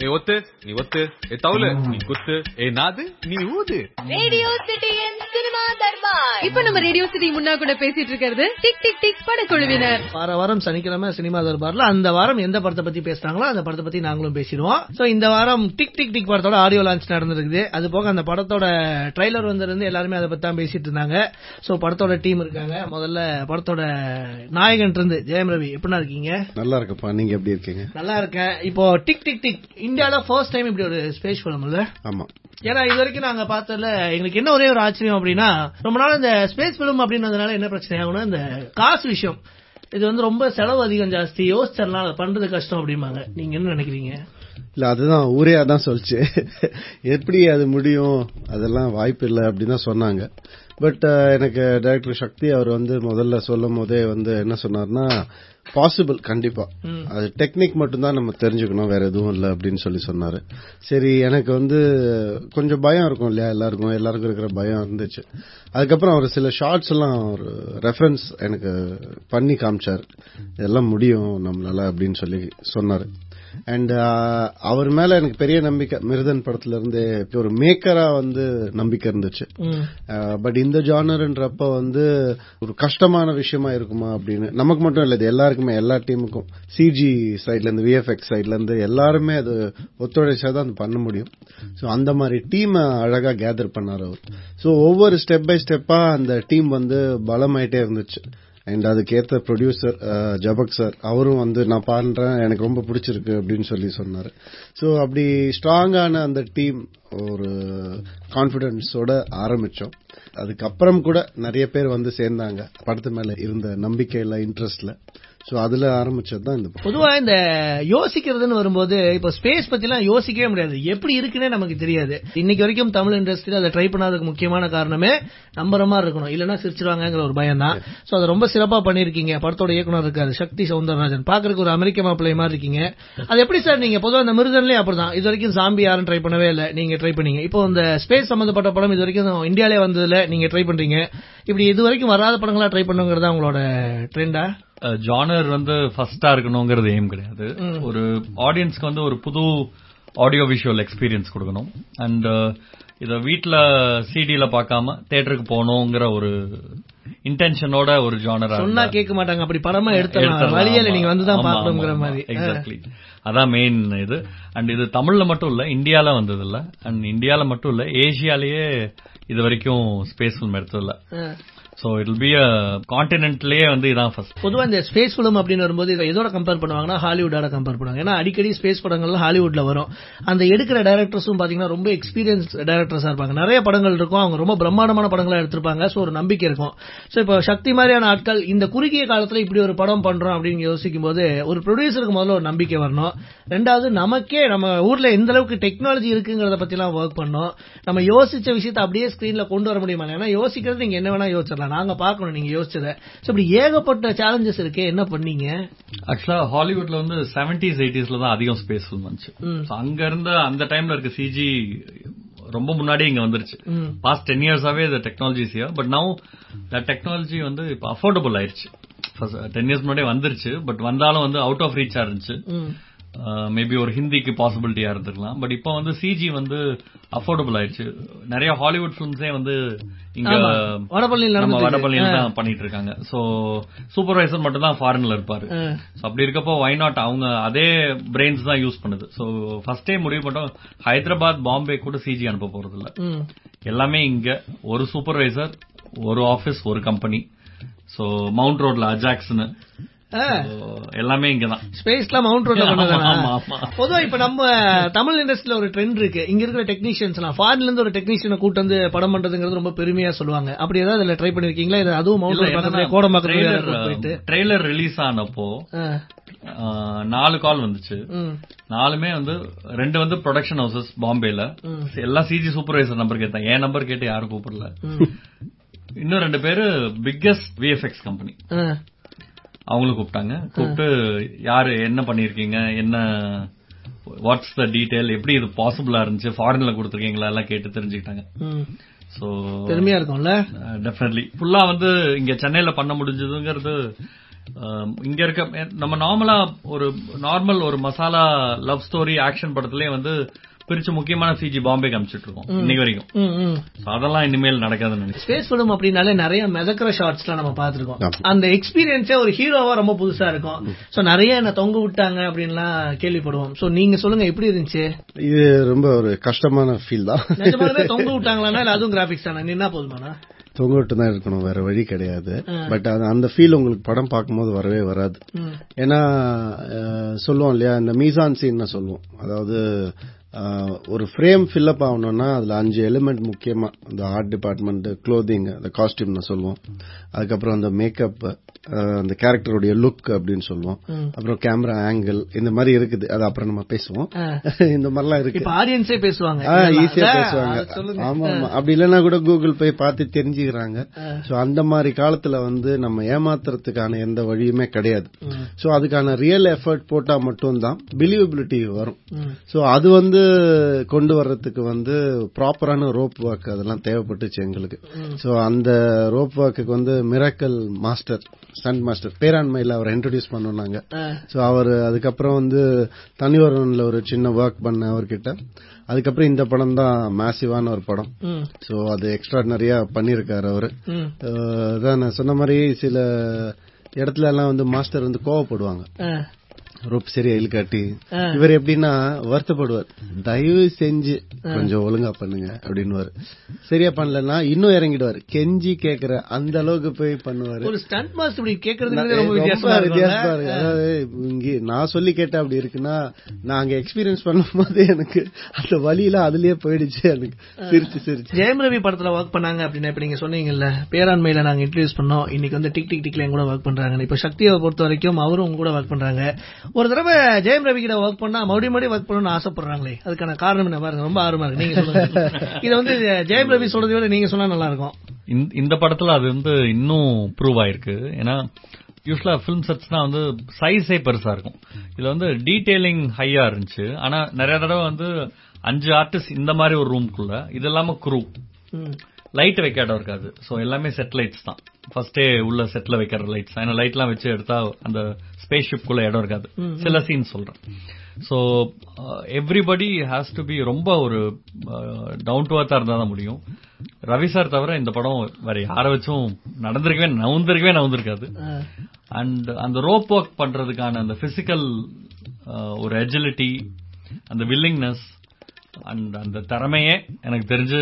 ஏ ஒத்து நீ ஒத்து ஏ தவுலு நீ குத்து ஏ நாது நீ ஊது ரேடியோ சிட்டியின் சினிமா தர்பார் இப்ப நம்ம ரேடியோ சிட்டி முன்னா கூட பேசிட்டு இருக்கிறது. டிக் டிக் டிக் படக்குழுவினர். வார வாரம் சனிக்கிழமை சினிமா தர்பார்ல அந்த வாரம் எந்த படத்தை பத்தி பேசுறாங்களோ அந்த படத்தை பத்தி நாங்களும் பேசிடுவோம். சோ இந்த வாரம் டிக் டிக் டிக் படத்தோட ஆடியோ லான்ச் நடந்திருக்குது. அது போக அந்த படத்தோட ட்ரைலர் வந்திருந்து எல்லாருமே அதை பத்தி தான் பேசிட்டு இருந்தாங்க. சோ படத்தோட டீம் இருக்காங்க. முதல்ல படத்தோட நாயகன் இருந்து. ஜெயம் ரவி எப்படின்னா இருக்கீங்க? நல்லா இருக்குப்பா நீங்க எப்படி இருக்கீங்க? நல்லா இருக்கேன். இப்போ டிக் டிக் டிக் இந்தியால ஃபர்ஸ்ட் டைம் இப்படி ஒரு ஸ்பேஸ் ஃபிலிம் இல்ல ஆமா. ஏன்னா இது வரைக்கும் நாங்க பார்த்ததுல எங்களுக்கு என்ன ஒரே ஒரு ஆச்சரியம் அப்படின்னா ரொம்ப நாள் இந்த ஸ்பேஸ் பிலிம் அப்படின்றதுனால என்ன பிரச்சனை ஆகும்னா இந்த காசு விஷயம். இது வந்து ரொம்ப செலவு அதிகம் ஜாஸ்தி யோசிச்சிடலாம் அதை பண்றது கஷ்டம் அப்படிம்பாங்க. நீங்க என்ன நினைக்கிறீங்க? இல்ல அதுதான் ஊரே அதான் சொல்லுச்சு. எப்படி அது முடியும் அதெல்லாம் வாய்ப்பு இல்லை அப்படின்னு சொன்னாங்க. பட் எனக்கு டைரக்டர் சக்தி அவர் வந்து முதல்ல சொல்லும் போதே வந்து என்ன சொன்னார்னா பாசிபிள் கண்டிப்பா. அது டெக்னிக் மட்டும்தான் நம்ம தெரிஞ்சுக்கணும் வேற எதுவும் இல்லை அப்படின்னு சொல்லி சொன்னாரு. சரி எனக்கு வந்து கொஞ்சம் பயம் இருக்கும் இல்லையா எல்லாருக்கும்? எல்லாருக்கும் இருக்கிற பயம் இருந்துச்சு. அதுக்கப்புறம் அவர் சில ஷார்ட்ஸ் எல்லாம் ஒரு ரெஃபரன்ஸ் எனக்கு பண்ணி காமிச்சார். இதெல்லாம் முடியும் நம்மளால அப்படின்னு சொல்லி சொன்னாரு. அண்ட் அவர் மேல எனக்கு பெரிய நம்பிக்கை மிருதன் படத்துல இருந்து ஒரு மேக்கரா வந்து நம்பிக்கை இருந்துச்சு. பட் இந்த ஜானர்ன்றப்ப வந்து ஒரு கஷ்டமான விஷயமா இருக்குமா அப்படின்னு நமக்கு மட்டும் இல்ல இது எல்லாருக்குமே எல்லா டீமுக்கும். சிஜி சைட்ல இருந்து விஎஃப்எக்ஸ் சைட்ல இருந்து எல்லாருமே அது ஒத்துழைச்சாதான் அது பண்ண முடியும். சோ அந்த மாதிரி டீம் அழகா கேதர் பண்ணார் அவர். சோ ஒவ்வொரு ஸ்டெப் பை ஸ்டெப்பா அந்த டீம் வந்து பலமாயிட்டே இருந்துச்சு. அண்ட் அதுக்கேற்ற ப்ரொடியூசர் ஜபக் சார் அவரும் வந்து நான் பாடுறேன் எனக்கு ரொம்ப பிடிச்சிருக்கு அப்படின்னு சொல்லி சொன்னார். ஸோ அப்படி ஸ்ட்ராங்கான அந்த டீம் ஒரு கான்ஃபிடென்ஸோட ஆரம்பித்தோம் அதுக்கப்புறம் கூட நிறைய பேர் வந்து சேர்ந்தாங்க. படத்து மேலே இருந்த நம்பிக்கையில் இன்ட்ரெஸ்ட்டில் சோ அதுல ஆரம்பிச்சது தான் இந்த பொதுவா இந்த யோசிக்கிறதுன்னு வரும்போது இப்ப ஸ்பேஸ் பத்தி எல்லாம் யோசிக்கவே முடியாது. எப்படி இருக்குன்னே நமக்கு தெரியாது. இன்னைக்கு வரைக்கும் தமிழ் இண்டஸ்ட்ரியில அதை ட்ரை பண்ணாததுக்கு முக்கியமான காரணமே நம்புற மாதிரி இருக்கணும். இல்லன்னா சிரிச்சிருவாங்கிற ஒரு பயம் தான் சோ அதை ரொம்ப சிறப்பா பண்ணிருக்கீங்க படத்தோட இயக்குனர் இருக்காரு சக்தி சவுந்தரராஜன். பாக்குறதுக்கு ஒரு அமெரிக்க மாப்பிள்ளை மாதிரி இருக்கீங்க. அது எப்படி சார் நீங்க? பொதுவா இந்த மிருதன்லயே அப்படிதான். இது வரைக்கும் சாம்பி யாரும் ட்ரை பண்ணவே இல்ல. நீங்க ட்ரை பண்ணீங்க. இப்போ இந்த ஸ்பேஸ் சம்பந்தப்பட்ட படம் இது வரைக்கும் இந்தியாலே வந்ததுல நீங்க ட்ரை பண்றீங்க. இப்படி இது வரைக்கும் வராத படங்களா ட்ரை பண்ணுங்கிறதா உங்களோட ட்ரெண்டா ஜானர் வந்து ஃபர்ஸ்டா இருக்கணுங்கிறது எய்ம் கிடையாது. ஒரு ஆடியன்ஸ்க்கு வந்து ஒரு புது ஆடியோ விஷுவல் எக்ஸ்பீரியன்ஸ் கொடுக்கணும். அண்ட் இத வீட்ல சிடில பார்க்காம தியேட்டருக்கு போகணுங்கிற ஒரு இன்டென்ஷனோட ஒரு ஜானரா சொன்னா கேட்க மாட்டாங்க. அப்படி படமா எடுத்தலாம் வழியில நீங்க வந்து தான் பார்க்கணுங்கிற மாதிரி. எக்ஸாக்ட்லி அதான் மெயின் இது. அண்ட் இது தமிழ்ல மட்டும் இல்ல இந்தியால வந்தது இல்ல அண்ட் இந்தியால மட்டும் இல்ல ஏசியாலயே இது வரைக்கும் ஸ்பேஸ் ஃபிலிம் எடுத்தது இல்ல சோ இட் பி அ கான்டினென்ட்லயே வந்து இதான் ஃபர்ஸ்ட் பொதுவா இந்த ஸ்பேஸ் பிலிம் அப்படின்னு வரும்போது இதை எதோட கம்பேர் பண்ணுவாங்கன்னா ஹாலிவுட்டோட கம்பேர் பண்ணுவாங்க. ஏன்னா அடிக்கடி ஸ்பேஸ் படங்கள்லாம் ஹாலிவுட்ல வரும். அந்த எடுக்கிற டைரக்டர்ஸும் பாத்தீங்கன்னா ரொம்ப எக்ஸ்பீரியன்ஸ் டைரக்டர்ஸா இருப்பாங்க. நிறைய படங்கள் இருக்கும். அவங்க ரொம்ப பிரம்மாண்டமான படங்களா எடுத்திருப்பாங்க. சோ ஒரு நம்பிக்கை இருக்கும். சோ இப்போ சக்தி மாதிரியான ஆட்கள் இந்த குறுகிய காலத்துல இப்படி ஒரு படம் பண்றோம் அப்படின்னு யோசிக்கும் போது ஒரு ப்ரொடியூசருக்கு முதல்ல ஒரு நம்பிக்கை வரணும். ரெண்டாவது நமக்கே நம்ம ஊர்ல எந்த அளவுக்கு டெக்னாலஜி இருக்குங்கிறத பத்தி எல்லாம் ஒர்க் பண்ணோம் நம்ம யோசிச்ச விஷயத்தை அப்படியே ஸ்கிரீன்ல கொண்டு வர முடியுமா? ஏன்னா யோசிக்கிறது நீங்க என்ன வேணா யோசிச்சிடலாம் நாங்க பாக்கணும் நீங்க யோசிச்சத. சோ இப்படி ஏகப்பட்ட சேலஞ்சஸ் இருக்கே என்ன பண்ணீங்க? ஆக்சுவலா ஹாலிவுட்ல வந்து செவன்டிஸ் எயிட்டிஸ்ல தான் அதிகம் ஸ்பேஸ் ஃபிலிம் வந்துச்சு. அங்க இருந்த அந்த டைம்ல இருக்க சிஜி ரொம்ப முன்னாடியே இங்க வந்துருச்சு. பாஸ்ட் டென் இயர்ஸாவே இந்த technologies but now the technology வந்து இப்ப அஃபோர்டபுள் ஆயிருச்சு. டென் இயர்ஸ் முன்னாடியே வந்துருச்சு பட் வந்தாலும் வந்து அவுட் ஆஃப் ரீச்சா இருந்துச்சு. மேபி ஒரு ஹிந்திக்கு பாசிபிலிட்டியா இருந்திருக்கலாம். பட் இப்போ வந்து சிஜி வந்து அஃபோர்டபுள் ஆயிருச்சு நிறைய ஹாலிவுட் பிலிம்ஸே வந்து இங்க நம்ம வடபள்ளியில தான் பண்ணிட்டு இருக்காங்க. சோ சூப்பர்வைசர் மட்டும் தான் ஃபாரின்ல இருப்பாரு. அப்படி இருக்கப்போ வை நாட் அவங்க அதே பிரெயின்ஸ் தான் யூஸ் பண்ணுது. சோ ஃபர்ஸ்டே முடிவு பண்ணோம் ஹைதராபாத் பாம்பே கூட சிஜி அனுப்ப போறது இல்ல. எல்லாமே இங்க ஒரு சூப்பர்வைசர் ஒரு ஆபீஸ் ஒரு கம்பெனி சோ மவுண்ட் ரோட்ல அஜாக்ஸ்னு. எல்லாமே இங்கதான். ஸ்பேஸ்ல மவுண்ட் ரோட்ல பண்ணதானா. பொதுவா இப்ப நம்ம தமிழ் இண்டஸ்ட்ரியில ஒரு ட்ரெண்ட் இருக்கு. இங்க இருக்கிற டெக்னீஷியன்ஸ் ஃபாரின்ல இருந்து ஒரு டெக்னீஷியனை கூட்டு வந்து படம் பண்றதுங்கிறது ரொம்ப பெருமையா சொல்லுவாங்க. அப்படி ஏதாவது இதுல ட்ரை பண்ணிருக்கீங்களா? இல்ல அதுவும் மவுண்ட் ரோட் பக்கத்துல போயிட்டு? ட்ரெய்லர் ரிலீஸ் ஆனப்போ நாலு கால் வந்துச்சு. நாலுமே வந்து ரெண்டு வந்து ப்ரொடக்ஷன் ஹவுசஸ் பாம்பேல. எல்லாம் சிஜி சூப்பர்வைசர் நம்பர் கேட்டாங்க. என் நம்பர் கேட்டு யாரும் கூப்பிடல. இன்னும் ரெண்டு பேரு பிக்கஸ்ட் விஎஃப்எக்ஸ் கம்பெனி. அவங்களும் கூப்பிட்டாங்க. கூப்பிட்டு யாரு என்ன பண்ணிருக்கீங்க? என்ன வாட்ஸ் த டீடைல் எப்படி இது பாசிபிளா இருந்துச்சு? ஃபாரின்ல கொடுத்துருக்கீங்களா? எல்லாம் கேட்டு தெரிஞ்சுக்கிட்டாங்க. சோ பெருமையா இருக்கும்ல? டெஃபினெட்லி ஃபுல்லா வந்து இங்க சென்னையில பண்ண முடிஞ்சதுங்கிறது ஆம், இங்க இருக்க நம்ம நார்மலா ஒரு நார்மல் ஒரு மசாலா லவ் ஸ்டோரி ஆக்ஷன் படத்திலே வந்து பிரிச்சு முக்கியமான சிஜி பாம்பேக்கு அனுப்பிச்சிட்டு இருக்கோம் இன்னைக்கு வரைக்கும். அதெல்லாம் இனிமேல் நடக்காதுன்னு நினைக்கிறேன். ஸ்பேஸ் ஃபிலிம் அப்படின்னாலே நிறைய மிதக்கிற ஷார்ட்ஸ்லாம் நம்ம பாத்துருக்கோம். அந்த எக்ஸ்பீரியன்ஸே ஒரு ஹீரோவா ரொம்ப புதுசா இருக்கும். சோ நிறைய என்ன தொங்க விட்டாங்க அப்படின்லாம் கேள்விப்படுவோம். சோ நீங்க சொல்லுங்க எப்படி இருந்துச்சு? இது ரொம்ப ஒரு கஷ்டமான ஃபீல் தான். தொங்க விட்டாங்களான்னா இல்ல அதுவும் கிராபிக்ஸ் தானே? நின்னா போதுமானா? தொங்க விட்டு தான் இருக்கணும் வேற வழி கிடையாது. பட் அது அந்த ஃபீல் உங்களுக்கு படம் பார்க்கும்போது வரவே வராது. ஏன்னா சொல்லுவோம் இல்லையா இந்த மீசான் சீன் சொல்லுவோம். அதாவது ஒரு ஃப்ரேம் ஃபில்அப் ஆகணும்னா அதுல அஞ்சு எலிமெண்ட் முக்கியமா இந்த ஆர்ட் டிபார்ட்மெண்ட் க்ளோதிங் அந்த காஸ்டியூம்னு சொல்லுவோம். அதுக்கப்புறம் அந்த மேக்கப் அந்த கேரக்டருடைய லுக் அப்படின்னு சொல்லுவோம். அப்புறம் கேமரா ஆங்கிள் இந்த மாதிரி இருக்குது. அது அப்புறம் நம்ம பேசுவோம். இந்த மாதிரிலாம் இருக்கு. ஆடியன்ஸே பேசுவாங்க. ஈஸியா பேசுவாங்க. ஆமா ஆமா. அப்படி இல்லைன்னா கூட கூகுள் போய் பார்த்து தெரிஞ்சுக்கிறாங்க. சோ அந்த மாதிரி காலத்துல வந்து நம்ம ஏமாத்துறதுக்கான எந்த வழியுமே கிடையாது. சோ அதுக்கான ரியல் எஃபர்ட் போட்டா மட்டும்தான் பிலீவபிலிட்டி வரும். சோ அது வந்து கொண்டு வர்றதுக்கு வந்து ப்ராப்பரான ரோப் ஒர்க் அதெல்லாம் தேவைப்பட்டுச்சு எங்களுக்கு. சோ அந்த ரோப் ஒர்க்குக்கு வந்து மிராக்கல் மாஸ்டர் ஸ்டண்ட் மாஸ்டர் பேராண்மையில அவரை இன்ட்ரோடியூஸ் பண்ணோம் சோ அவர் அதுக்கப்புறம் வந்து தனிவரன்ல ஒரு சின்ன ஒர்க் பண்ண அவர்கிட்ட. அதுக்கப்புறம் இந்த படம் தான் மேசிவான ஒரு படம். சோ அது எக்ஸ்ட்ராடனரியா பண்ணிருக்காரு அவரு. அதான் நான் சொன்ன மாதிரி சில இடத்துல எல்லாம் வந்து மாஸ்டர் வந்து கோவப்படுவாங்க. ரோப் சரியா இழுக்காட்டி இவர் எப்படின்னா வருத்தப்படுவார் தயவு செஞ்சு கொஞ்சம் ஒழுங்கா பண்ணுங்க அப்படின்னு சரியா பண்ணலன்னா இன்னும் இறங்கிடுவார். கெஞ்சி கேக்குற அந்த அளவுக்கு போய் பண்ணுவாரு. ஒரு ஸ்டண்ட் மாஸ்டர் இப்படி கேக்குறதுக்கு ரொம்ப ரொம்ப வித்தியாசமா வித்தியாசமா இருக்கும் இருக்கு. அதாவது இங்க நான் சொல்லி கேட்டா அப்படி இருக்குன்னா நான் அங்க எக்ஸ்பீரியன்ஸ் பண்ணும்போது எனக்கு அந்த வழியில அதுலயே போயிடுச்சு எனக்கு சிரிச்சு சிரிச்சு. ஜெயம் ரவி படத்துல ஒர்க் பண்ணாங்க அப்படின்னா இப்ப நீங்க சொன்னீங்கல்ல பேராண்மையில நாங்க இன்ட்ரடியூஸ் பண்ணோம் இன்னைக்கு வந்து டிக் டிக் டிக்ல என் கூட ஒர்க் பண்றாங்க இப்ப சக்தியை பொறுத்த வரைக்கும் அவரும் உங்க கூட ஒர்க் பண்றாங்க. ஒரு தடவை ஜெயம் ரவி கிட்ட ஒர்க் பண்ணா மறுபடியும் மறுபடியும் ஒர்க் பண்ணணும்னு ஆசைப்படுறாங்களே. அதுக்கான காரணம் என்ன? பாருங்க ரொம்ப ஆர்வமா இருக்கு. நீங்க சொல்லுங்க. இதை வந்து ஜெயம் ரவி சொல்றதை விட நீங்க சொன்னா நல்லா இருக்கும் இந்த- படத்துல அது வந்து இன்னும் ப்ரூவ் ஆயிருக்கு. ஏன்னா யூஸ்வலா ஃபிலிம் செட்ஸ்னா வந்து சைஸே பெருசா இருக்கும். இதுல வந்து டீடைலிங் ஹையா இருந்துச்சு. ஆனா நிறைய தடவை வந்து அஞ்சு ஆர்டிஸ்ட் இந்த மாதிரி ஒரு ரூம்குள்ள இது இல்லாம குரூ. லைட் வைக்க இடம் இருக்காது சோ எல்லாமே செட் லைட்ஸ் தான். ஃபர்ஸ்டே உள்ள செட்ல வைக்கிற லைட்ஸ் ஏன்னா லைட்லாம் வச்சு எடுத்தா அந்த ஸ்பேஸ் ஷிப்குள்ள இடம் இருக்காது. சில சீன் சொல்றேன். So everybody has to be ரொம்ப ஒரு டவுன் டு அர்த்தா இருந்தா தான் முடியும். ரவி சார் தவிர இந்த படம் வேற யாரை வச்சும் நடந்திருக்கவே நவுந்திருக்கவே நவுந்திருக்காது. அண்ட் அந்த ரோப் ஒர்க் பண்றதுக்கான அந்த பிசிக்கல் ஒரு எஜிலிட்டி அந்த வில்லிங்னஸ் அண்ட் அந்த திறமையே எனக்கு தெரிஞ்சு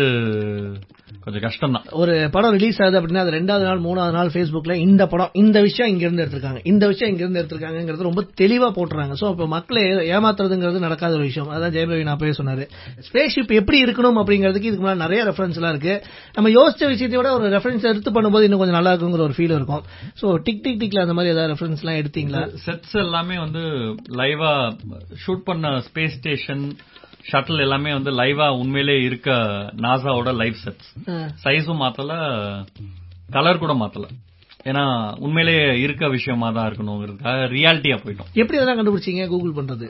கொஞ்சம் கஷ்டம் தான் ஒரு படம் ரிலீஸ் ஆகுது அப்படின்னா அது ரெண்டாவது நாள் மூணாவது நாள் Facebookல இந்த படம் இந்த விஷயம் இங்க இருந்து எடுத்திருக்காங்க. இந்த விஷயம் இங்க இருந்து எடுத்திருக்காங்கிறது ரொம்ப தெளிவா போட்டுறாங்க. சோ அப்ப மக்களை ஏமாத்துறதுங்கிறது நடக்காத ஒரு விஷயம். அதான் ஜெயபிரவி நான் போய் சொன்னாரு. ஸ்பேஸ் ஷிப் எப்படி இருக்கணும் அப்படிங்கிறதுக்கு இதுக்கு முன்னாடி நிறைய ரெஃபரன்ஸ் எல்லாம் இருக்கு. நம்ம யோசிச்ச விஷயத்தை விட ஒரு ரெஃபரன்ஸ் எடுத்து பண்ணும்போது இன்னும் கொஞ்சம் நல்லா இருக்குங்கிற ஒரு ஃபீல் இருக்கும். சோ டிக் டிக் டிக்ல அந்த மாதிரி ஏதாவது ரெஃபரன்ஸ் எல்லாம் எடுத்தீங்களா? செட்ஸ் எல்லாமே வந்து லைவா ஷூட் பண்ண ஸ்பேஸ் ஸ்டேஷன் ஷட்டில் எல்லாமே வந்து லைவா உண்மையிலே இருக்க நாசாவோட லைவ் செட்ஸ் சைஸும் மாத்தல கலர் கூட மாத்தல. ஏன்னா உண்மையிலே இருக்க விஷயமா தான் இருக்கணுங்கிறதுக்காக ரியாலிட்டியா போயிட்டோம். எப்படி அதெல்லாம் கண்டுபிடிச்சீங்க? கூகுள் பண்றது.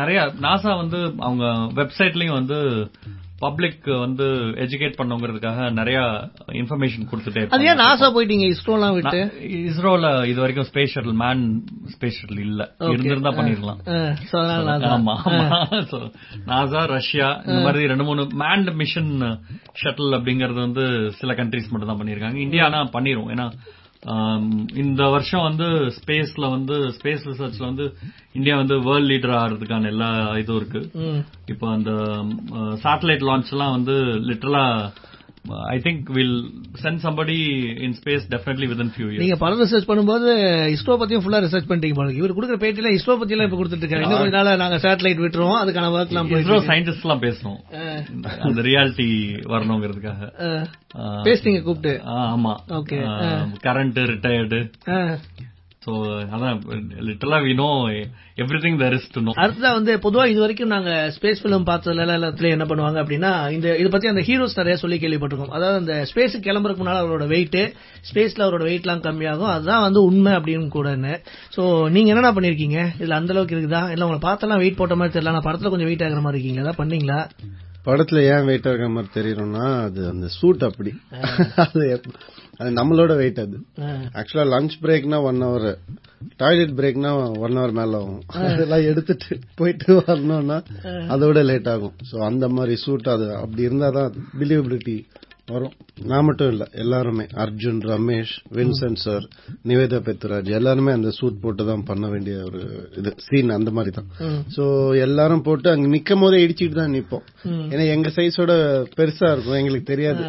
நிறைய நாசா வந்து அவங்க வெப்சைட்லயும் வந்து பப்ளிக் வந்து எஜுகேட் பண்ணுங்கிறதுக்காக நிறைய இன்ஃபர்மேஷன் கொடுத்துட்டே அது. ஏன் நாசா போயிட்டீங்க? இஸ்ரோலாம் விட்டு? இஸ்ரோல இது வரைக்கும் space shuttle man space shuttle இல்ல இருந்திருந்தா. ஆமா So, நாசா ரஷ்யா இந்த மாதிரி ரெண்டு மூணு மேன்ட் மிஷன் ஷட்டில் அப்படிங்கறது வந்து சில கண்ட்ரிஸ் மட்டும் தான் பண்ணிருக்காங்க இந்தியா ஆனா பண்ணிரும். ஏன்னா இந்த வருஷம் வந்து ஸ்பேஸ்ல வந்து ஸ்பேஸ் ரிசர்ச்ல வந்து இந்தியா வந்து வேர்ல்ட் லீடர் ஆகிறதுக்கான எல்லா இதுவும் இருக்கு. இப்போ அந்த சேட்டலைட் லான்ச் எல்லாம் வந்து லிட்டரலா I think will send somebody in space definitely with few years நீங்க படம் ரிசர்ச் பண்ணும்போது இஸ்ரோ பத்தியும் ஃபுல்லா ரிசர்ச் பண்ணிட்டீங்க போல இவர் கொடுக்குற பேட்டில இஸ்ரோ பத்தி எல்லாம் இப்ப கொடுத்துட்டு இருக்காரு இன்னும் கொஞ்ச நாளா நாங்க சேட்டலைட் விட்டுருவோம். அதுக்கான ஒர்க் எல்லாம் இஸ்ரோ சயின்டிஸ்ட் எல்லாம் பேசணும். அந்த ரியாலிட்டி வரணுங்கிறதுக்காக. பேசுனீங்க கூப்பிட்டு. ஆமா. Okay. கரண்ட் ரிட்டையர்டு சோ அதான் லிட்டரலா we know everything there is to know அடுத்ததா வந்து பொதுவா இது வரைக்கும் நாங்க ஸ்பேஸ் பிலிம் பார்த்ததுல எல்லாத்துலயும் என்ன பண்ணுவாங்க அப்படின்னா இந்த இதை பத்தி அந்த ஹீரோஸ் நிறைய சொல்லி கேள்விப்பட்டிருக்கோம். அதாவது அந்த ஸ்பேஸுக்கு கிளம்புறதுக்கு முன்னால அவரோட வெயிட் ஸ்பேஸ்ல அவரோட வெயிட் எல்லாம் கம்மியாகும். அதுதான் வந்து உண்மை அப்படின்னு கூடன்னு சோ நீங்க என்னடா பண்ணிருக்கீங்க? இதுல அந்த அளவுக்கு இருக்குதா? இல்ல உங்களை பார்த்தெல்லாம் வெயிட் போட்ட மாதிரி தெரியல ஆனா படத்துல கொஞ்சம் வெயிட் ஆகுற மாதிரி இருக்கீங்க அதான் பண்ணீங்களா? படத்துல ஏன் வெயிட்டா இருக்க மாதிரி தெரியணும்னா அது அந்த சூட் அப்படி. அது அது நம்மளோட வெயிட் அது. ஆக்சுவலா லஞ்ச் பிரேக்னா ஒன் ஹவர் டாய்லெட் பிரேக்னா ஒன் ஹவர் மேல ஆகும். அதெல்லாம் எடுத்துட்டு போயிட்டு வரணும்னா அதோட லேட் ஆகும். சோ அந்த மாதிரி சூட் அது. அப்படி இருந்தாதான் பிலீவபிலிட்டி வரும். நான் மட்டும் இல்ல எல்லாருமே. அர்ஜுன் ரமேஷ் வின்சென்ட் சார் நிவேதா பெத்ராஜ் எல்லாருமே அந்த சூட் போட்டு தான் பண்ண வேண்டிய ஒரு இது சீன் அந்த மாதிரி தான். சோ எல்லாரும் போட்டு அங்க நிக்கும் போதே இடிச்சிட்டு தான் நிப்போம். ஏன்னா எங்க சைஸோட பெருசா இருக்கும் எங்களுக்கு தெரியாது.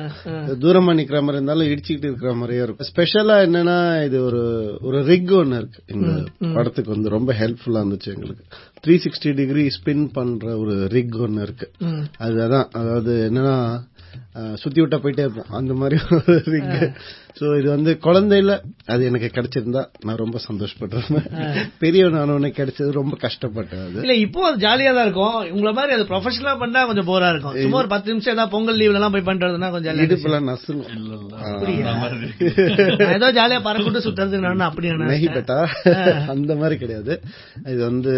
தூரமா நிக்கிற மாதிரி இருந்தாலும் இடிச்சுக்கிட்டு இருக்கிற மாதிரியே இருக்கும். ஸ்பெஷலா என்னன்னா இது ஒரு ஒரு ரிக் ஒன்னு இருக்கு. இந்த படத்துக்கு வந்து ரொம்ப ஹெல்ப்ஃபுல்லா இருந்துச்சு எங்களுக்கு. த்ரீ சிக்ஸ்டி டிகிரி ஸ்பின் பண்ற ஒரு ரிக் ஒன்னு இருக்கு. அதுதான் அதாவது என்னன்னா சுத்தி விட்டா போயிட்டே இருப்போம். அந்த மாதிரி ஒரு ரிக் சோ இது வந்து குழந்தையில அது எனக்கு கிடைச்சிருந்தா நான் ரொம்ப சந்தோஷப்படுறேன் பெரியவன் ஆனவனே கிடைச்சது ரொம்ப கஷ்டப்பட்டேன் அது. இல்ல இப்போ அது ஜாலியா தான் இருக்கும். உங்கள மாதிரி அது ப்ரொஃபஷனலா பண்ணா கொஞ்சம் போரா இருக்கும். சும்மா ஒரு பத்து நிமிஷம் ஏதாவது பொங்கல் லீவ்ல எல்லாம் போய் பண்றதுன்னா கொஞ்சம். இடுப்புலாம் நசுங்கும். நான் ஏதோ ஜாலியா பறக்கூட்டு சுத்துறது நான் அப்படி அந்த மாதிரி கிடையாது. இது வந்து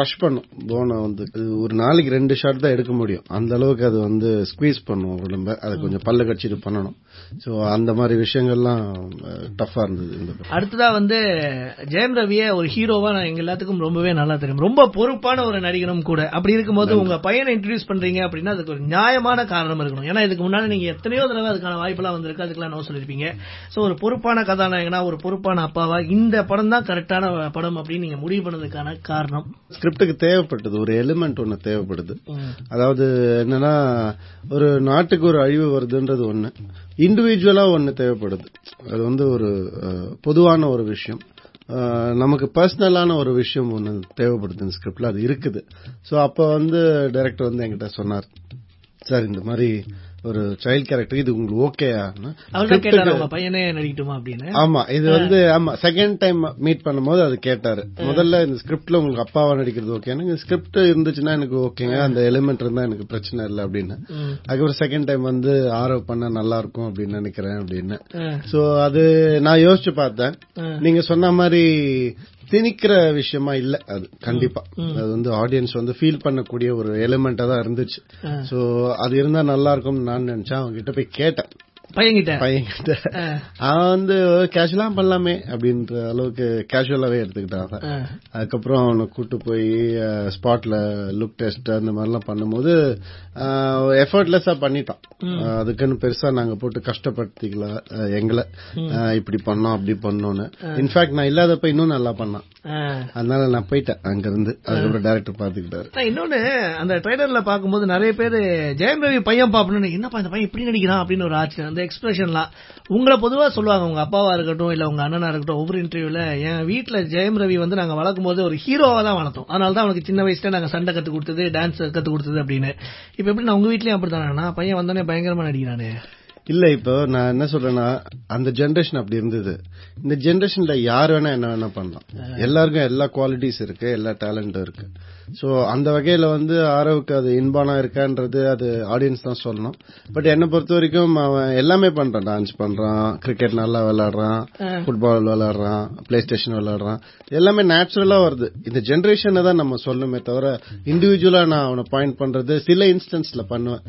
ரஷ் பண்ணும். போனை வந்து ஒரு நாளைக்கு ரெண்டு ஷாட் தான் எடுக்க முடியும். அந்த அளவுக்கு அது வந்து ஸ்குவீஸ் பண்ணும் உடம்ப. அதை கொஞ்சம் பல்ல கடிச்சிட்டு பண்ணணும். சோ அந்த மாதிரி விஷயங்கள்லாம் டஃபா இருந்தது. அடுத்ததா வந்து ஜெயம் ரவிய ஒரு ஹீரோவா நான் எங்க எல்லாத்துக்கும் ரொம்பவே நல்லா தெரியும். ரொம்ப பொறுப்பான ஒரு நடிகரும் கூட. அப்படி இருக்கும்போது உங்க பையனை இன்ட்ரடியூஸ் பண்றீங்க அப்படின்னா அதுக்கு ஒரு நியாயமான காரணம் இருக்கணும். ஏன்னா இதுக்கு முன்னாடி நீங்க எத்தனையோ தடவை அதுக்கான வாய்ப்பெல்லாம் வந்திருக்கு. அதுக்கெல்லாம் நோ சொல்லிருப்பீங்க சோ ஒரு பொறுப்பான கதாநாயகனா ஒரு பொறுப்பான அப்பாவா இந்த படம் தான் கரெக்டான படம் அப்படின்னு நீங்க முடிவு பண்ணதுக்கான காரணம்? ஸ்கிரிப்டுக்கு தேவைப்பட்டது. ஒரு எலிமெண்ட் ஒன்னு தேவைப்படுது. அதாவது என்னன்னா ஒரு நாட்டுக்கு ஒரு அழிவு வருதுன்றது ஒண்ணு. இண்டிவிஜுவலா ஒன்னு தேவைப்படுது. அது வந்து ஒரு பொதுவான ஒரு விஷயம். நமக்கு பர்சனலான ஒரு விஷயம் ஒன்னு தேவைப்படுது இந்த ஸ்கிரிப்ட்ல அது இருக்குது. சோ அப்ப வந்து டைரக்டர் வந்து என்கிட்ட சொன்னார். சார் இந்த மாதிரி ஒரு சைல்ட் கேரக்டர் இது உங்களுக்கு ஓகேயா அவர்தான் கேட்டாரு உங்க பையனே நடிக்கட்டுமா? அப்படின்னு. ஆமா இது வந்து ஆமா செகண்ட் டைம் மீட் பண்ணும்போது அது கேட்டாரு. முதல்ல இந்த ஸ்கிரிப்ட்ல உங்களுக்கு அப்பாவா நடிக்கிறது ஓகே எனக்கு ஸ்கிரிப்ட் இருந்துச்சுன்னா எனக்கு ஓகேங்க அந்த எலிமெண்ட் இருந்தா எனக்கு பிரச்சனை இல்லை அப்படின்னு. அதுக்கப்புறம் செகண்ட் டைம் வந்து ஆரவ் பண்ணா நல்லா இருக்கும் அப்படின்னு நினைக்கிறேன் அப்படின்னு. சோ அது நான் யோசிச்சு பார்த்தேன். நீங்க சொன்ன மாதிரி திணிக்கிற விஷயமா இல்ல. அது கண்டிப்பா. அது வந்து ஆடியன்ஸ் வந்து ஃபீல் பண்ணக்கூடிய ஒரு எலிமெண்டா தான் இருந்துச்சு. சோ அது இருந்தா நல்லா இருக்கும்னு நான் நினைச்சேன். அவங்க கிட்ட போய் கேட்டேன். பையன்கிட்ட. பையன்கிட்ட. அவன் வந்து கேஷுவலா பண்ணலாமே அப்படின்ற அளவுக்கு கேஷுவலாவே எடுத்துக்கிட்டான். அதுக்கப்புறம் அவனை கூட்டு போய் ஸ்பாட்ல லுக் டெஸ்ட் அந்த மாதிரிலாம் பண்ணும்போது எஃபர்ட்லெஸ்ஸா பண்ணிட்டான். அதுக்குன்னு பெருசா நாங்க போட்டு கஷ்டப்படுத்திக்கல எங்களை. இப்படி பண்ணோம் அப்படி பண்ணோம்னு. இன்ஃபேக்ட் நான் இல்லாதப்ப இன்னும் நல்லா பண்ணான். அதனால நான் போயிட்டேன் அங்க இருந்து அதுக்கப்புறம் டேரக்டர் பாத்துக்கிட்டாரு இன்னொன்னு அந்த ட்ரைலர்ல பாக்கும்போது நிறைய பேர் ஜெயம் ரவி பையன் பாப்பணும் என்னப்பா இந்த பையன் இப்படி நடிக்கிறான்? அப்படின்னு ஒரு ஆச்சரியம். அந்த எக்ஸ்பிரஷன்லாம் உங்களை பொதுவா சொல்லுவாங்க உங்க அப்பாவா இருக்கட்டும் இல்ல உங்க அண்ணனா இருக்கட்டும் ஒவ்வொரு இன்டர்வியூல என் வீட்ல ஜெயம் ரவி வந்து நாங்க வளர்க்கும் போது ஒரு ஹீரோவா தான் வளர்த்தோம். அதனால தான் அவனுக்கு சின்ன வயசுல நாங்க சண்டை கத்து கொடுத்தது டான்ஸ் கத்து கொடுத்தது அப்படின்னு. இப்ப எப்படி நான் உங்க வீட்லயும் அப்படித்தானா பையன் வந்தோடனே பயங்கரமா நடிக்கிறானே. இல்ல இப்போ நான் என்ன சொல்றேன்னா அந்த ஜெனரேஷன் அப்படி இருந்தது. இந்த ஜெனரேஷன்ல யார் வேணா என்ன வேணா பண்ணலாம். எல்லாருக்கும் எல்லா குவாலிட்டிஸ் இருக்கு எல்லா டேலண்டும் இருக்கு. சோ அந்த வகையில வந்து ஆரவுக்கு அது இன்பானா இருக்கான்றது அது ஆடியன்ஸ் தான் சொல்லணும். பட் என்ன பொறுத்த வரைக்கும் அவன் எல்லாமே பண்றான். டான்ஸ் பண்றான் கிரிக்கெட் நல்லா விளையாடுறான் ஃபுட்பால் விளையாடுறான் பிளே ஸ்டேஷன் விளையாடுறான். எல்லாமே நேச்சுரலா வருது. இந்த ஜெனரேஷனை தான் நம்ம சொல்லணுமே தவிர இண்டிவிஜுவலா நான் அவனை பாயிண்ட் பண்றது சில இன்ஸ்டன்ஸ்ல பண்ணுவேன்.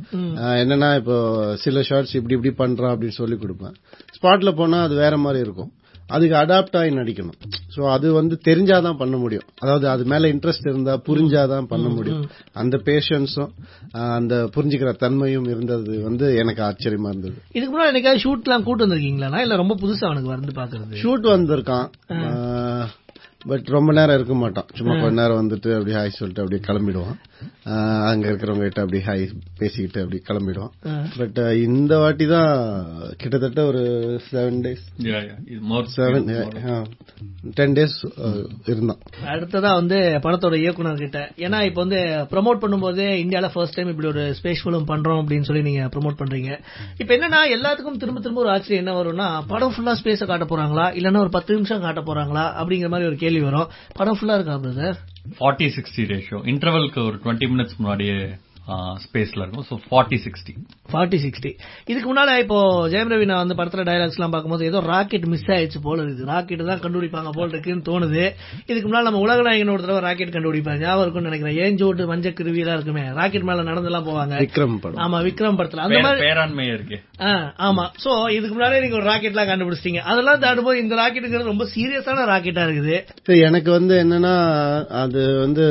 என்னன்னா இப்போ சில ஷார்ட்ஸ் இப்படி இப்படி பண்றான் அப்படின்னு சொல்லி கொடுப்பேன். ஸ்பாட்ல போனா அது வேற மாதிரி இருக்கும். அதுக்கு அடாப்ட் ஆகி நடிக்கணும். சோ அது வந்து தெரிஞ்சாதான் பண்ண முடியும். அதாவது அது மேல இன்ட்ரெஸ்ட் இருந்தா புரிஞ்சாதான் பண்ண முடியும். அந்த பேஷன்ஸும் அந்த புரிஞ்சுக்கிற தன்மையும் இருந்தது வந்து எனக்கு ஆச்சரியமா இருந்தது. இதுக்கு முன்னாடி என்னைக்காவது ஷூட்லாம் கூட்டு வந்திருக்கீங்களா இல்ல ரொம்ப புதுசா அவனுக்கு வந்து பாக்குறது ஷூட் வந்திருக்கான். பட் ரொம்ப நேரம் இருக்க மாட்டான் சும்மா கொஞ்ச நேரம் வந்துட்டு அப்படியே ஹாய் சொல்லிட்டு அப்படியே கிளம்பிடுவான் ஆஹ் அங்க இருக்கிறவங்க கிட்ட அப்படியே ஹாய் பேசிக்கிட்டு அப்படியே கிளம்பிடுவான் பட் இந்த வாட்டி தான் கிட்டத்தட்ட ஒரு seven days seven ten days இருந்தான் அடுத்ததா வந்து படத்தோட இயக்குனர் கிட்ட ஏன்னா இப்ப வந்து ப்ரோமோட் பண்ணும்போதே இந்தியால ஃபர்ஸ்ட் டைம் இப்படி ஒரு ஸ்பேஸ் ஃபிலிம் பண்றோம் அப்படின்னு சொல்லி நீங்க ப்ரோமோட் பண்றீங்க. இப்ப என்னன்னா எல்லாத்துக்கும் திரும்ப திரும்ப ஒரு ஆச்சரியம் என்ன வரும்னா படம் ஃபுல்லா ஸ்பேஸ காட்ட போறாங்களா? இல்லன்னா ஒரு பத்து நிமிஷம் காட்ட போறாங்களா? அப்படிங்கிற மாதிரி ஒரு கேள்வி வரும். படம் ஃபுல்லா இருக்கா பிரதர் ஃபார்ட்டி சிக்ஸ்டி ரேஷியோ இன்டர்வல்க்கு ஒரு டுவெண்ட்டி மினிட்ஸ் முன்னாடியே ஸ்பேஸ்ல இருக்கும். So forty sixty forty sixty இதுக்கு முன்னால இப்போ ஜெயம் ரவி நான் வந்து படத்துல டயலாக்ஸ் எல்லாம் பார்க்கும்போது ஏதோ ராக்கெட் மிஸ் ஆயிடுச்சு போல இருக்குது. ராக்கெட் தான் கண்டுபிடிப்பாங்க போல இருக்குன்னு தோணுது. இதுக்கு முன்னால நம்ம உலக நாயகன் ஒரு தடவை ராக்கெட் கண்டுபிடிப்பாங்க ஞாபகம் இருக்கும்னு நினைக்கிறேன். ஏஞ்சோட்டு மஞ்ச கிருவி எல்லாம் இருக்குமே. ராக்கெட் மேல நடந்தெல்லாம் போவாங்க. விக்ரம் படம். ஆமா விக்ரம் படத்துல. அந்த மாதிரி பேராண்மை இருக்கு. ஆமா. சோ இதுக்கு முன்னாடியே நீங்க ஒரு ராக்கெட்லாம் கண்டுபிடிச்சிட்டீங்க. அதெல்லாம் தாண்டும்போது இந்த ராக்கெட்டுங்கிறது ரொம்ப சீரியஸான ராக்கெட்டா இருக்குது. எனக்கு வந்து என்னன்னா அது வந்து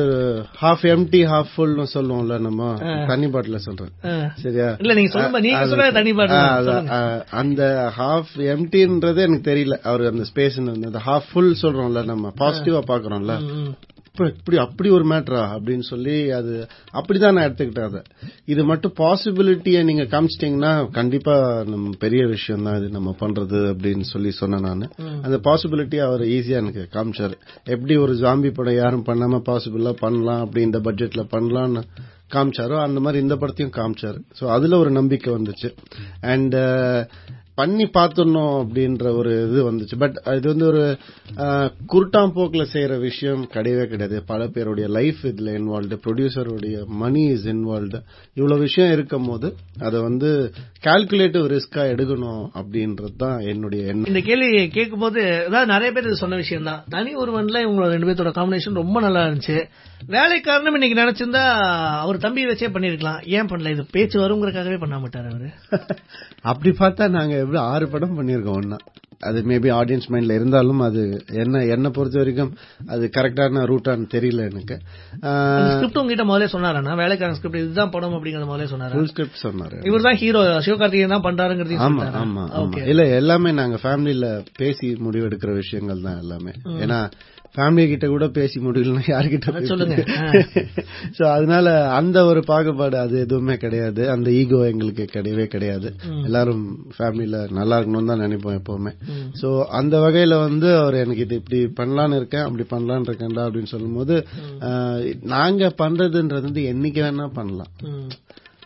ஹாஃப் எம்டி ஹாஃப் ஃபுல்னு சொல்லுவோம்ல நம்ம. தண்ணி பாட்டில சொல்றேன். சரியா? இல்ல நீங்க சொல்லுங்க நீங்க அது- சொல்ற தனி பாட்டு ஆ, தான். அது- சொல்லுங்க. ஆ, அந்த ஹாஃப் எம்டின்றது எனக்கு தெரியல. அவர் அந்த ஸ்பேஸ் அந்த ஹாஃப் ஃபுல் சொல்றோம்ல நம்ம பாசிட்டிவா பாக்குறோம்ல இப்படி அப்படி ஒரு மேட்டரா அப்படின்னு சொல்லி அது அப்படிதான் நான் எடுத்துக்கிட்டேன் அதை. இது மட்டும் பாசிபிலிட்டியை நீங்க காமிச்சிட்டீங்கன்னா கண்டிப்பா நம்ம பெரிய விஷயம் தான் இது. நம்ம பண்றது அப்படின்னு சொல்லி சொன்னேன் நான். அந்த பாசிபிலிட்டி அவர் ஈஸியா எனக்கு காமிச்சாரு. எப்படி ஒரு ஜாம்பி படம் யாரும் பண்ணாம பாசிபிளா பண்ணலாம் அப்படி இந்த பட்ஜெட்ல பண்ணலாம்னு காமிச்சாரோ அந்த மாதிரி இந்த படத்தையும் காமிச்சாரு. சோ அதுல ஒரு நம்பிக்கை வந்துச்சு. அண்ட் பண்ணி பார்த்துடணும் அப்படின்ற ஒரு இது வந்துச்சு. பட் இது வந்து ஒரு குருட்டாம் போக்குல செய்யற விஷயம் கிடையவே கிடையாது. பல பேருடைய லைஃப் இதுல இன்வால்வ்டு ப்ரொடியூசருடைய மணி இஸ் இன்வால்வ்டு இவ்வளவு விஷயம் இருக்கும் போது அதை வந்து கால்குலேட்டிவ் ரிஸ்கா எடுக்கணும் அப்படின்றது தான் என்னுடைய எண்ணம். இந்த கேள்வி கேட்கும்போது அதாவது நிறைய பேர் இது சொன்ன விஷயம் தான் தனி ஒருவன்ல இவங்களோட ரெண்டு பேர்த்தோட காம்பினேஷன் ரொம்ப நல்லா இருந்துச்சு. வேலை காரணம் இன்னைக்கு நினைச்சிருந்தா அவர் தம்பி வச்சே பண்ணிருக்கலாம் ஏன் பண்ணல? இது பேச்சு வருங்கிறதுக்காகவே பண்ண மாட்டாரு அவரு. அப்படி பார்த்தா நாங்க எப்படி ஆறு படம் பண்ணிருக்கோம் ஒன்னா அது மேபி ஆடியன்ஸ் மைண்ட்ல இருந்தாலும் அது என்ன என்ன பொறுத்த வரைக்கும் அது கரெக்டான ரூட்டான்னு தெரியல எனக்கு. ஸ்கிரிப்ட் உங்ககிட்ட முதல்ல சொன்னாரா? வேலைக்காரன் ஸ்கிரிப்ட் இதுதான் படம் அப்படிங்கறத முதல்ல சொன்னாரு? ஃபுல் ஸ்கிரிப்ட் சொன்னாரு. இவர் தான் ஹீரோ சிவகார்த்திகேயன் தான் பண்றாருங்கிறதையும் ஆமா? ஆமா இல்ல எல்லாமே நாங்க ஃபேமிலில பேசி முடிவு எடுக்கிற விஷயங்கள் தான் எல்லாமே. ஏன்னா ஃபேமிலி கிட்ட கூட பேசி முடியலன்னா யார்கிட்ட அத சொல்லுங்க. சோ அதனால அந்த ஒரு பாகுபாடு அது எதுவுமே கிடையாது. அந்த ஈகோ எங்களுக்கு கிடையவே கிடையாது. எல்லாரும் ஃபேமிலில நல்லா இருக்கணும்னு தான் நினைப்போம் எப்பவுமே. சோ அந்த வகையில வந்து அவர் எனக்கு இது இப்படி பண்ணலான்னு இருக்கேன் அப்படி பண்ணலான்னு இருக்கேன்டா அப்படின்னு சொல்லும்போது ஆஹ், நாங்க பண்றதுன்றது வந்து என்னைக்கு வேணா பண்ணலாம்.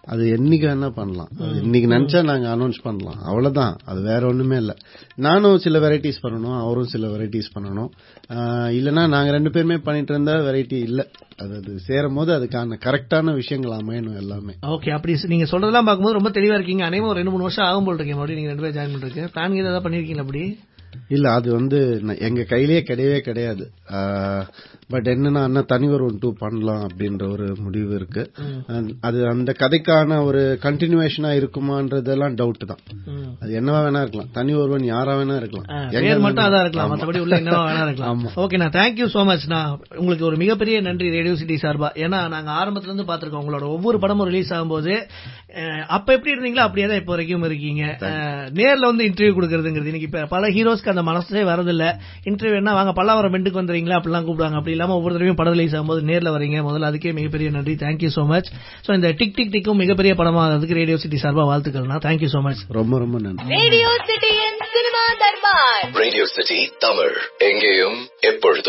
அது என்னைக்கு வேணா பண்ணலாம். அது இன்னைக்கு நினைச்சா நாங்க அனௌன்ஸ் பண்ணலாம். அவ்வளவுதான். அது வேற ஒண்ணுமே இல்ல. நானும் சில வெரைட்டிஸ் பண்ணணும். அவரும் சில வெரைட்டிஸ் பண்ணணும். இல்லனா நாங்க ரெண்டு பேருமே பண்ணிட்டு இருந்தா வெரைட்டி இல்ல. அது அது சேரும் போது அதுக்கான கரெக்டான விஷயங்கள் அமையணும் எல்லாமே. ஓகே அப்படி நீங்க சொல்றதெல்லாம் பார்க்கும்போது ரொம்ப தெளிவா இருக்கீங்க. அனைவரும் ஒரு ரெண்டு மூணு வருஷம் ஆகும் போல் இருக்கீங்க மறுபடியும் நீங்க ரெண்டு பேரும் ஜாயின் பண்றதுக்கு. பிளான் ஏதாவது பண்ணிருக்கீங்க அப்படி? இல்ல அது வந்து எங்க கையிலேயே கிடையவே கிடையாது. பட் என்னன்னா அண்ணா தனி ஒருவன் டூ பண்ணலாம் அப்படின்ற ஒரு முடிவு இருக்கு. அது அந்த கதைக்கான ஒரு கண்டினியூவேஷனா இருக்குமான்றதெல்லாம் டவுட் தான். அது என்னவா வேணா இருக்கலாம். தனி ஒருவன் யாரா வேணா இருக்கலாம். பேர் மட்டும் அதான் இருக்கலாம். மத்தபடி உள்ள என்னவா வேணா இருக்கலாம். ஓகே நான் தேங்க்யூ சோ மச் நான் உங்களுக்கு ஒரு மிகப்பெரிய நன்றி ரேடியோ சிட்டி சார்பா. ஏன்னா நாங்க ஆரம்பத்துல இருந்து பாத்துருக்கோம் உங்களோட ஒவ்வொரு படமும் ரிலீஸ் ஆகும்போது அப்ப எப்படி இருந்தீங்களோ அப்படியே தான் இப்போ வரைக்கும் இருக்கீங்க. நேர்ல வந்து இன்டர்வியூ கொடுக்கறதுங்கிறது இன்னைக்கு இப்ப பல ஹீரோஸ்க்கு அந்த மனசே வரதில்ல இன்டர்வியூ என்ன வாங்க பல்லாவரம் பெண்டுக்கு வந்துறீங்களா? அப்படிலாம் கூப்பிடுவாங்க. அப்படி இல்லாம ஒவ்வொரு தடவையும் படம் ரிலீஸ் ஆகும்போது நேர்ல வரீங்க. முதல்ல அதுக்கே மிகப்பெரிய நன்றி. Thank you so much so இந்த டிக் டிக் டிக்கும் மிகப்பெரிய படமாகிறதுக்கு ரேடியோ சிட்டி சார்பா வாழ்த்துக்கள்னா தேங்க்யூ சோ மச் ரொம்ப ரொம்ப நன்றி. Radio சிட்டியின் cinema Darbar. Radio city Tamil. எங்கேயும் எப்பொழுதும்